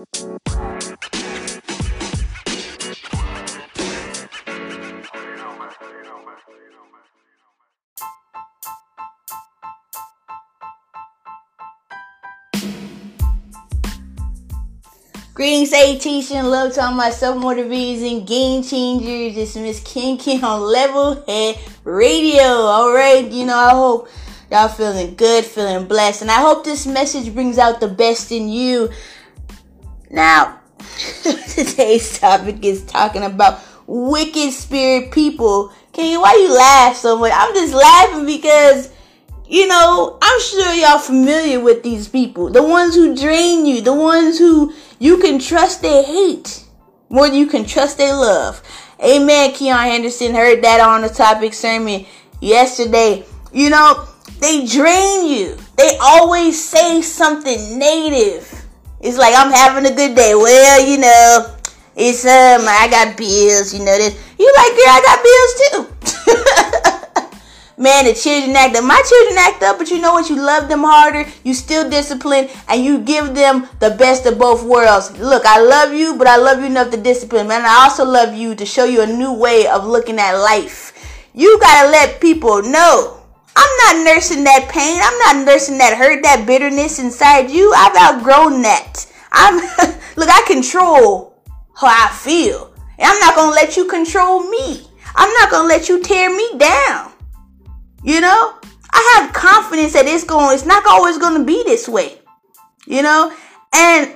Greetings, ATC and love to all my self motivators and game changers. It's Miss King on Level Head Radio. Alright, you know, I hope y'all feeling good, feeling blessed, and I hope this message brings out the best in you. Now, today's topic is talking about wicked spirit people. King, why you laugh so much? I'm just laughing because you know, I'm sure y'all familiar with these people. The ones who drain you, the ones who you can trust their hate more than you can trust their love. Amen. Keion Henderson heard that on the topic sermon yesterday. You know, they drain you. They always say something negative. It's like I'm having a good day. Well, you know, it's um I got bills, you know this. You like, girl, I got bills too. Man, the children act up. My children act up, but you know what? You love them harder. You still discipline, and you give them the best of both worlds. Look, I love you, but I love you enough to discipline. Man, I also love you to show you a new way of looking at life. You gotta let people know. I'm not nursing that pain. I'm not nursing that hurt, that bitterness inside you. I've outgrown that. I'm look, I control how I feel. And I'm not gonna let you control me. I'm not gonna let you tear me down. You know, I have confidence that it's going. It's not always to be this way. You know, and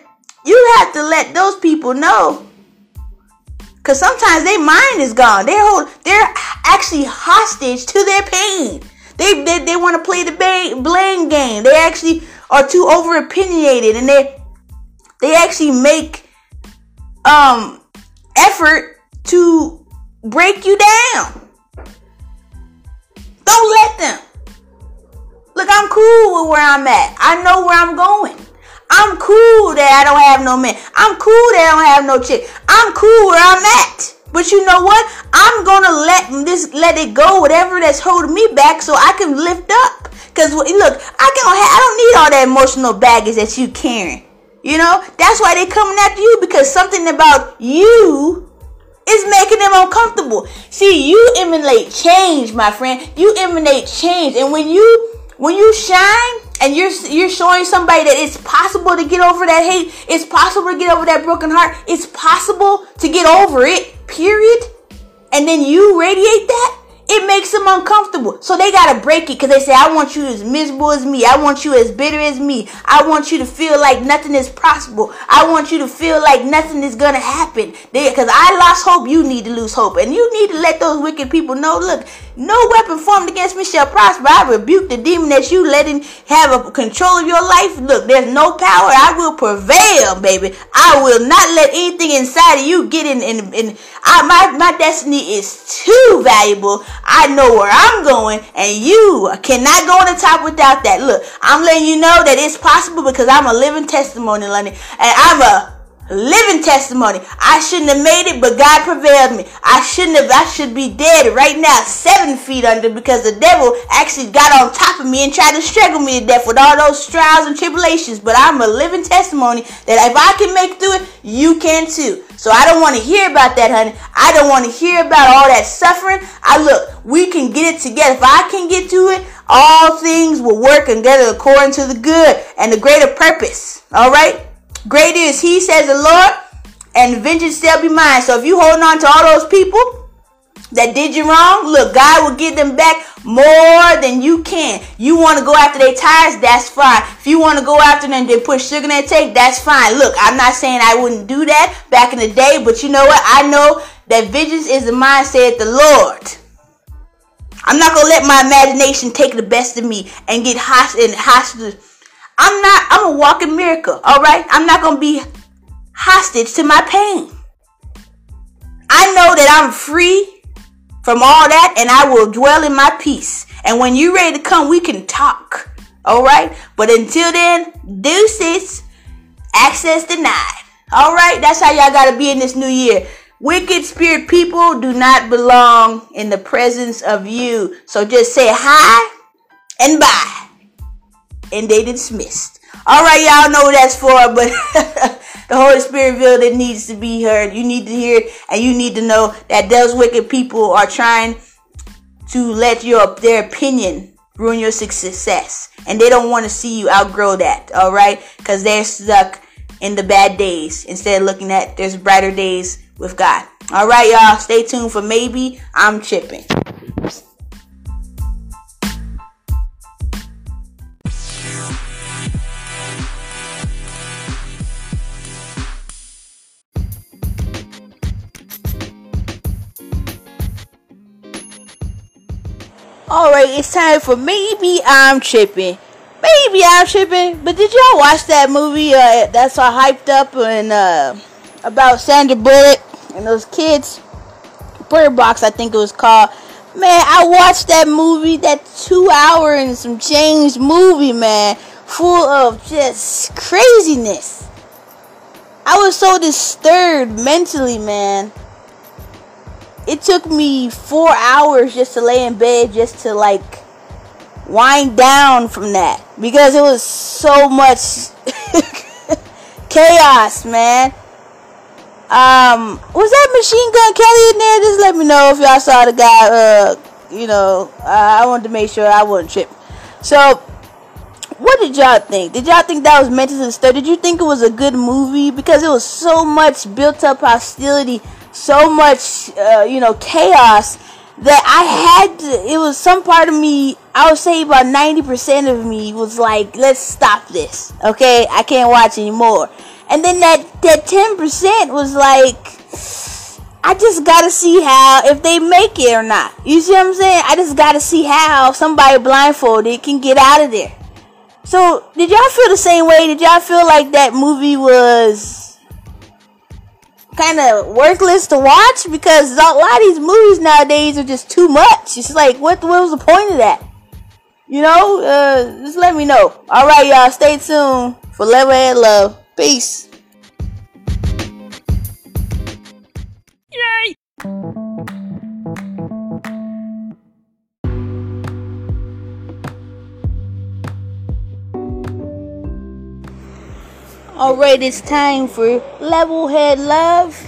you have to let those people know, because sometimes their mind is gone. They're hold, they're actually hostage to their pain. They they, they want to play the blame game. They actually are too over opinionated, and they they actually make um effort to break you down. Don't let them. Look, I'm cool with where I'm at. I know where I'm going. I'm cool that I don't have no man. I'm cool that I don't have no chick. I'm cool where I'm at. But you know what? I'm gonna let this let it go, whatever that's holding me back, so I can lift up. Cause look, I can I don't need all that emotional baggage that you carrying. You know, that's why they coming after you because something about you is making them uncomfortable. See, you emanate change, my friend. You emanate change. And when you when you shine and you're you're showing somebody that it's possible to get over that hate, it's possible to get over that broken heart, it's possible to get over it, period. And then you radiate that, it makes them uncomfortable. So they gotta break it because they say, I want you as miserable as me. I want you as bitter as me. I want you to feel like nothing is possible. I want you to feel like nothing is gonna happen. Because I lost hope, you need to lose hope. And you need to let those wicked people know, look, no weapon formed against me shall prosper. I rebuke the demon that you letting have a control of your life. Look, there's no power. I will prevail, baby. I will not let anything inside of you get in. in, in I, my, my destiny is too valuable. I know where I'm going, and you cannot go on the top without that. Look, I'm letting you know that it's possible because I'm a living testimony, London, and I'm a living testimony. I shouldn't have made it, but God prevailed me. I shouldn't have, I should be dead right now, seven feet under, because the devil actually got on top of me and tried to strangle me to death with all those trials and tribulations. But I'm a living testimony that if I can make through it, you can too. So I don't want to hear about that, honey. I don't want to hear about all that suffering. I look, we can get it together. If I can get to it, all things will work together according to the good and the greater purpose. All right? Greater is he, says the Lord, and vengeance shall be mine. So if you holding on to all those people that did you wrong, look, God will give them back more than you can. You want to go after their tires, that's fine. If you want to go after them and put sugar in their that's fine. Look, I'm not saying I wouldn't do that back in the day, but you know what? I know that vengeance is the mind, said the Lord. I'm not gonna let my imagination take the best of me and get hostage and hostage I'm not, I'm a walking miracle, all right? I'm not going to be hostage to my pain. I know that I'm free from all that and I will dwell in my peace. And when you're ready to come, we can talk, all right? But until then, deuces, access denied. All right, that's how y'all got to be in this new year. Wicked spirit people do not belong in the presence of you. So just say hi and bye and they dismissed. All right, y'all know what that's for, but the Holy Spirit revealed it needs to be heard. You need to hear and you need to know that those wicked people are trying to let your their opinion ruin your success, and they don't want to see you outgrow that. All right, because they're stuck in the bad days instead of looking at there's brighter days with God. All right, y'all. Stay tuned for maybe I'm tripping. Alright, it's time for Maybe I'm Tripping. Maybe I'm tripping, but did y'all watch that movie uh, that's all hyped up and uh, about Sandra Bullock and those kids? Bird Box, I think it was called. Man, I watched that movie, that two hour and some change movie, man, full of just craziness. I was so disturbed mentally, man it took me four hours just to lay in bed just to like wind down from that because it was so much chaos, man. Um, was that Machine Gun Kelly in there? Just let me know if y'all saw the guy. Uh, you know, uh, I wanted to make sure I wouldn't trip. So, what did y'all think? Did y'all think that was meant to stir? Did you think it was a good movie because it was so much built up hostility so much, uh, you know, chaos that I had to, it was some part of me, I would say about 90% of me was like, let's stop this. Okay. I can't watch anymore. And then that, that 10% was like, I just gotta see how, if they make it or not. You see what I'm saying? I just gotta see how somebody blindfolded can get out of there. So, did y'all feel the same way? Did y'all feel like that movie was kind of worthless to watch because a lot of these movies nowadays are just too much. It's like, what, what was the point of that? You know, uh, just let me know. All right, y'all, stay tuned for Level Love. Peace. Yay! Alright, it's time for Level Head Love.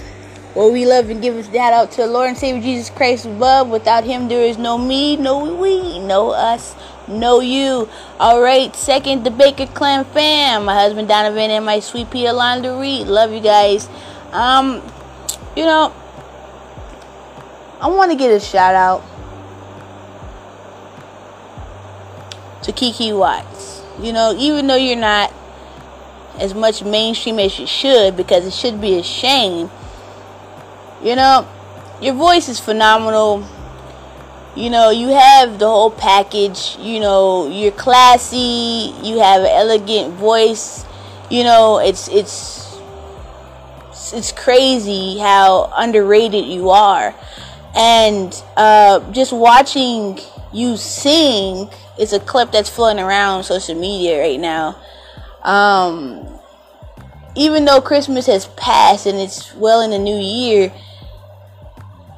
Where we love and give a shout out to the Lord and Savior Jesus Christ above. Without him there is no me, no we, no us, no you. Alright, second the Baker Clan fam. My husband Donovan and my sweet Pia Laundry. Love you guys. Um, you know, I want to get a shout out to KeKe Wyatt. You know, even though you're not as much mainstream as you should because it should be a shame. You know, your voice is phenomenal. You know, you have the whole package. You know, you're classy. You have an elegant voice. You know, it's it's it's crazy how underrated you are. And uh, just watching you sing is a clip that's floating around social media right now um, even though Christmas has passed and it's well in the new year,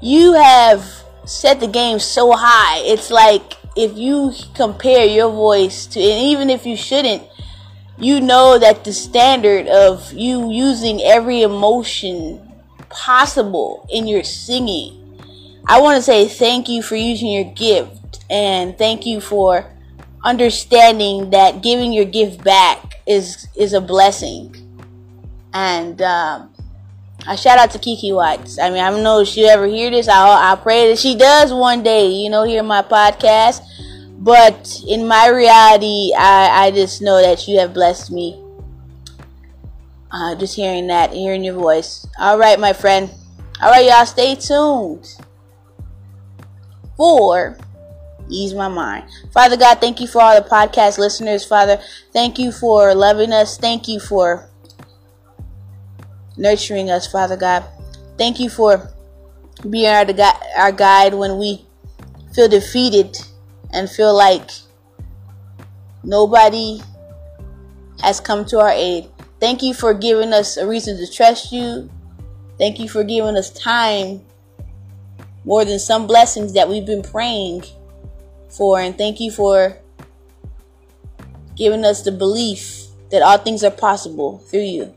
you have set the game so high. It's like if you compare your voice to, and even if you shouldn't, you know that the standard of you using every emotion possible in your singing. I want to say thank you for using your gift and thank you for understanding that giving your gift back is is a blessing. And um, I shout out to KeKe Wyatt. I mean, I don't know if she ever hear this. I I pray that she does one day. You know, hear my podcast. But in my reality, I I just know that you have blessed me. Uh, just hearing that, hearing your voice. All right, my friend. All right, y'all, stay tuned for ease my mind. Father God, thank you for all the podcast listeners. Father, thank you for loving us. Thank you for nurturing us, Father God. Thank you for being our, our guide when we feel defeated and feel like nobody has come to our aid. Thank you for giving us a reason to trust you. Thank you for giving us time more than some blessings that we've been praying for, and thank you for giving us the belief that all things are possible through you.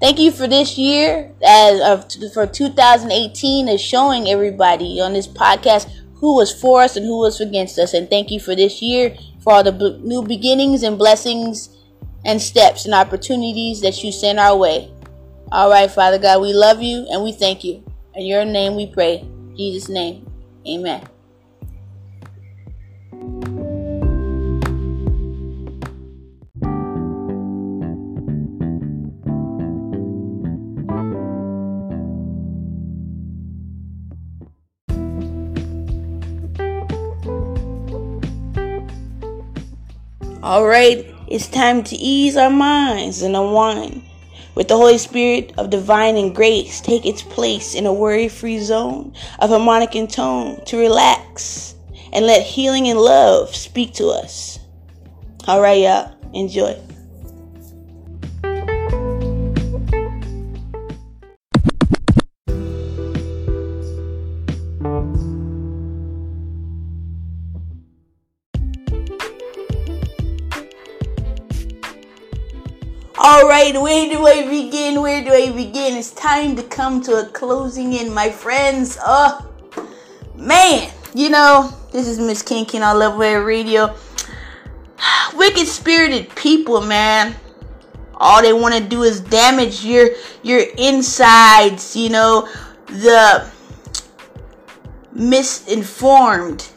Thank you for this year as of for 2018 is showing everybody on this podcast who was for us and who was against us. And thank you for this year for all the new beginnings and blessings and steps and opportunities that you send our way. All right, Father God, we love you and we thank you. In your name we pray. In Jesus' name. Amen. All right, it's time to ease our minds and unwind. With the Holy Spirit of divine and grace take its place in a worry free zone of harmonic and tone to relax and let healing and love speak to us. All right, y'all, enjoy. All right, where do I begin? Where do I begin? It's time to come to a closing in, my friends. Oh, man, you know, this is Miss Kinkin on Level Radio. Wicked spirited people, man. All they want to do is damage your your insides, you know, the misinformed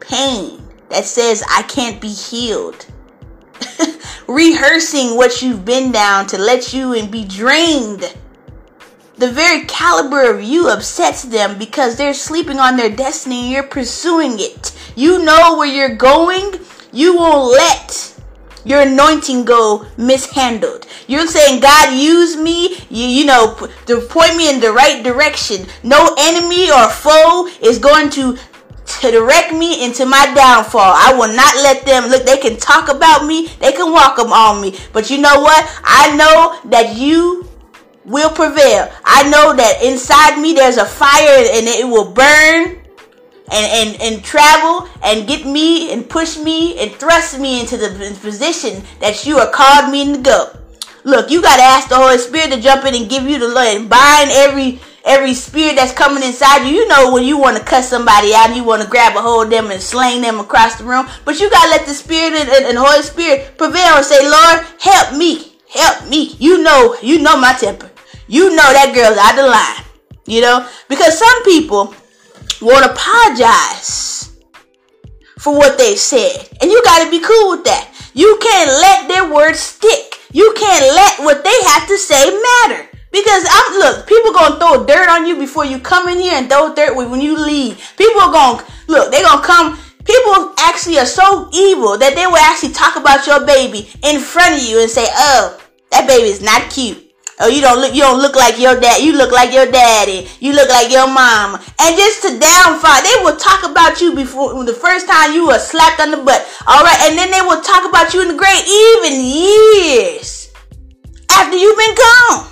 pain that says I can't be healed rehearsing what you've been down to let you and be drained. The very caliber of you upsets them because they're sleeping on their destiny and you're pursuing it. You know where you're going. You won't let your anointing go mishandled. You're saying, God, use me, you, you know, to point me in the right direction. No enemy or foe is going to to direct me into my downfall. I will not let them look. They can talk about me, they can walk them on me, but you know what? I know that you will prevail. I know that inside me there's a fire and it will burn and, and, and travel and get me and push me and thrust me into the position that you are called me to go. Look, you got to ask the Holy Spirit to jump in and give you the Lord and bind every every spirit that's coming inside you. You know when you want to cut somebody out and you want to grab a hold of them and sling them across the room. But you got to let the Spirit and, and, and Holy Spirit prevail and say, Lord, help me. Help me. You know, you know my temper. You know that girl's out of line. You know? Because some people won't apologize for what they've said. And you got to be cool with that. You can't let their words stick. You can't let what they have to say matter. Because I'm look, people gonna throw dirt on you before you come in here and throw dirt when you leave. People are gonna look, they gonna come. People actually are so evil that they will actually talk about your baby in front of you and say, "Oh, that baby is not cute." Oh, you don't look. You don't look like your dad. You look like your daddy. You look like your mama. And just to downfall, they will talk about you before the first time you were slapped on the butt. All right, and then they will talk about you in the grave even years after you've been gone.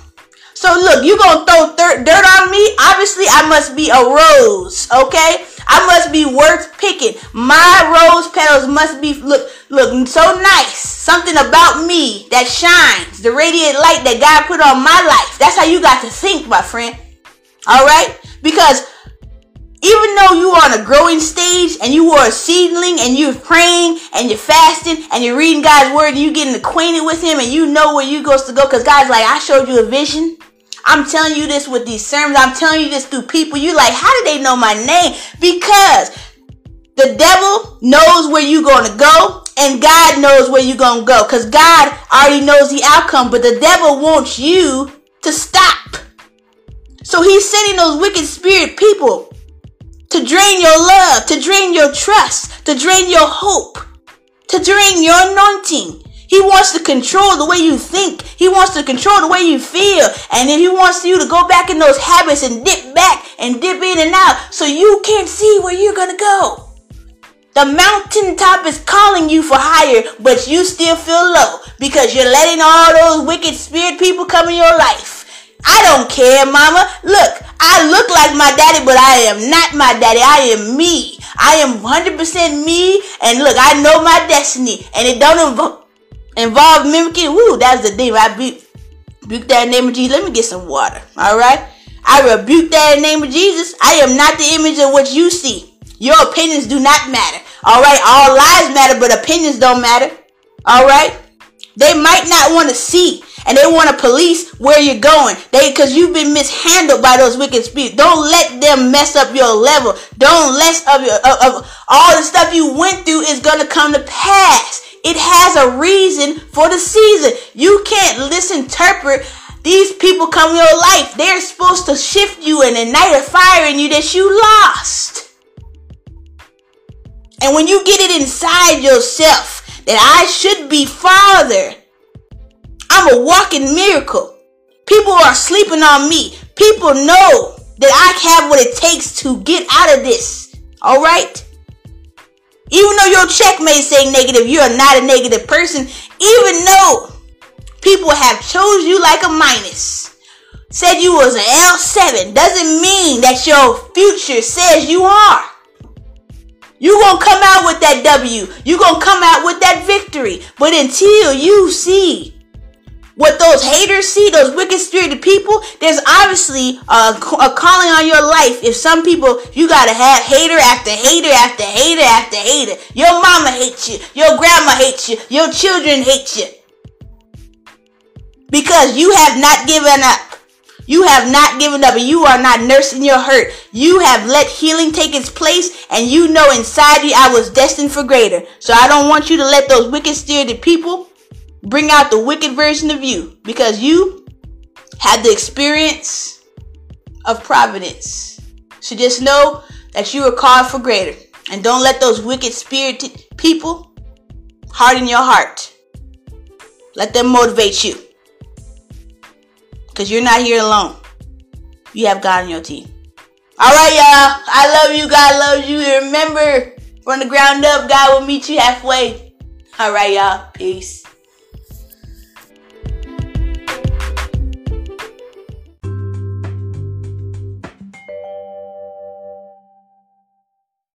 So look, you gonna throw thir- dirt on me? Obviously, I must be a rose, okay? I must be worth picking. My rose petals must be look look so nice. Something about me that shines, the radiant light that God put on my life. That's how you got to think, my friend. All right? Because even though you are on a growing stage and you are a seedling and you're praying and you're fasting and you're reading God's word and you're getting acquainted with Him and you know where you goes to go because God's like, I showed you a vision. I'm telling you this with these sermons. I'm telling you this through people. You like, how do they know my name? Because the devil knows where you're going to go and God knows where you're going to go. Because God already knows the outcome, but the devil wants you to stop. So he's sending those wicked spirit people to drain your love, to drain your trust, to drain your hope, to drain your anointing. He wants to control the way you think. He wants to control the way you feel. And then he wants you to go back in those habits and dip back and dip in and out so you can't see where you're going to go. The mountaintop is calling you for higher, but you still feel low because you're letting all those wicked spirit people come in your life. I don't care, mama. Look, I look like my daddy, but I am not my daddy. I am me. I am 100% me. And look, I know my destiny. And it don't involve involve mimicking. Woo, that's the thing. I be Rebuke that name of Jesus. Let me get some water. All right. I rebuke that name of Jesus. I am not the image of what you see. Your opinions do not matter. All right. All lives matter, but opinions don't matter. All right. They might not want to see and they want to police where you're going. They because you've been mishandled by those wicked spirits. Don't let them mess up your level. Don't let up your of, of all the stuff you went through is gonna come to pass. It has a reason for the season. You can't misinterpret these people come in your life. They're supposed to shift you and ignite a fire in you that you lost. And when you get it inside yourself that I should be father, I'm a walking miracle. People are sleeping on me. People know that I have what it takes to get out of this. All right? Even though your check may say negative, you are not a negative person. Even though people have chose you like a minus, said you was an L7, doesn't mean that your future says you are. You gonna come out with that W. You gonna come out with that victory. But until you see what those haters see, those wicked spirited people, there's obviously a, a, calling on your life. If some people, you gotta have hater after hater after hater after hater. Your mama hates you. Your grandma hates you. Your children hate you. Because you have not given up. You have not given up and you are not nursing your hurt. You have let healing take its place and you know inside you I was destined for greater. So I don't want you to let those wicked spirited people bring out the wicked version of you because you had the experience of providence. So just know that you are called for greater. And don't let those wicked spirited people harden your heart. Let them motivate you. Because you're not here alone. You have God on your team. All right, y'all. I love you. God loves you. remember, from the ground up, God will meet you halfway. All right, y'all. Peace.